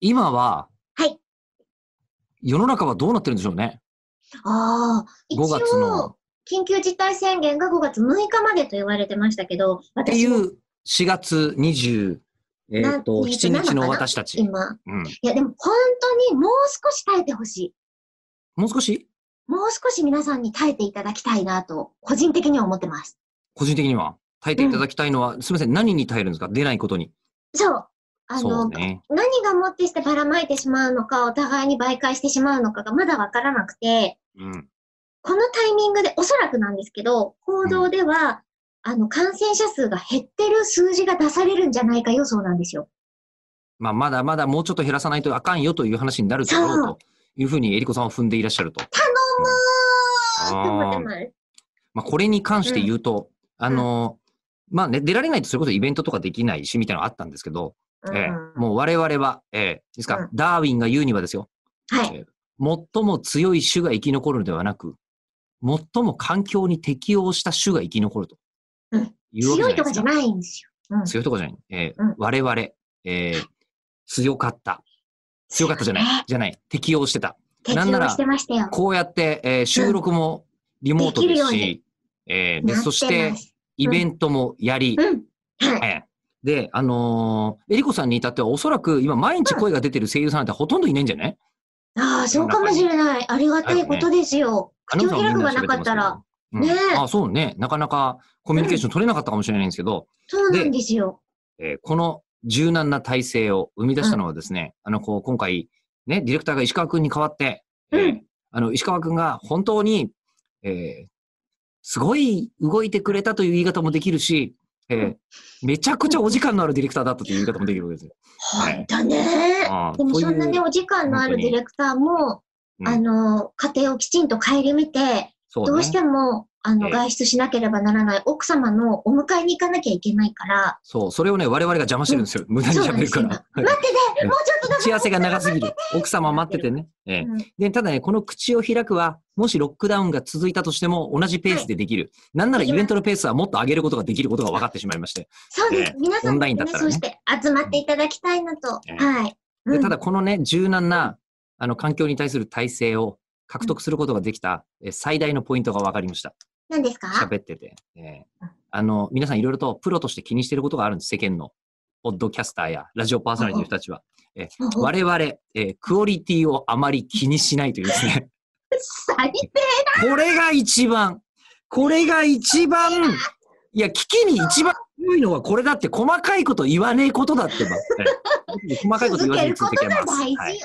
今は、はい。世の中はどうなってるんでしょうね。ああ、一5月の応、緊急事態宣言が5月6日までと言われてましたけど、っていう4月20、えっ、と、なえーと7日の7かな？私たち。今。うん。いや、でも本当にもう少し耐えてほしい。もう少し？もう少し皆さんに耐えていただきたいなと、個人的には思ってます。個人的には？耐えていただきたいのは、すみません、何に耐えるんですか？出ないことに。そう。あの、ね。何がもってしてばらまいてしまうのか、お互いに媒介してしまうのかがまだわからなくて、うん。このタイミングで、おそらくなんですけど、報道では、あの、感染者数が減ってる数字が出されるんじゃないか予想なんですよ。まあ、まだまだもうちょっと減らさないとあかんよという話になるだろうというふうにえりこさんは踏んでいらっしゃると。頼むーって思ってまあ、これに関して言うと、あの、まあね、出られないとそれこそイベントとかできないし、みたいなのあったんですけど、うんええもう我々は、ええですか、うんダーウィンが言うにはですよ、はい。最も強い種が生き残るのではなく、最も環境に適応した種が生き残ると。うん強いとかじゃないんですよ。うん。強いとかじゃない。ええうん我々、ええ強かった。強かったじゃない。じゃない。適応してた。適なんなら応してましたよ。こうやって、えー収録もリモートですできるようしに、えーでそしてイベントもやり、うん。はい。えーで、あのーえりこさんに至ってはおそらく今毎日声が出てる声優さんなんてほとんどいないんじゃない？ああ、そうかもしれない。ありがたいことですよ。口を開くがなかったら、うんね。えあ、そうね。なかなかコミュニケーション取れなかったかもしれないんですけど、そうなんですよ。えーこの柔軟な体制を生み出したのはですね、あの、こう、今回、ね、ディレクターが石川くんに代わって、えーうん。あの、石川くんが本当に、えーすごい動いてくれたという言い方もできるし、えーめちゃくちゃお時間のあるディレクターだったという言い方もできるわけですよ。はい。本当ね。でもそんなね、お時間のあるディレクターも、うん。あの、家庭をきちんと顧みて、ね。どうしても、あの、ええ外出しなければならない奥様のお迎えに行かなきゃいけないから、そう、それをね、我々が邪魔してるんですよ。無駄に喋るかですよ。待ら。ってて、もうちょっとだ打ち合わせが長すぎる。奥様待っててね。ええうんで、ただね、この口を開くは、もしロックダウンが続いたとしても、同じペースでできる。なんならイベントのペースはもっと上げることができることが分かってしまいまして。そうです。ええ皆さんオンラインだったらねそうして集まっていただきたいなと。ええはい。で、うんただこのね、柔軟な、あの、環境に対する体制を獲得することができた、え最大のポイントが分かりました。何ですか？喋ってて。えーあの、皆さんいろいろとプロとして気にしていることがあるんです。世間の、ポッドキャスターやラジオパーソナリティの人たちは。もう我々、えークオリティをあまり気にしないというですね。最低これが一番、これが一番、いや、危機に一番強いのはこれだって細かいこと言わねえことだってば。ええ細かいこと言わずに続けます。はい。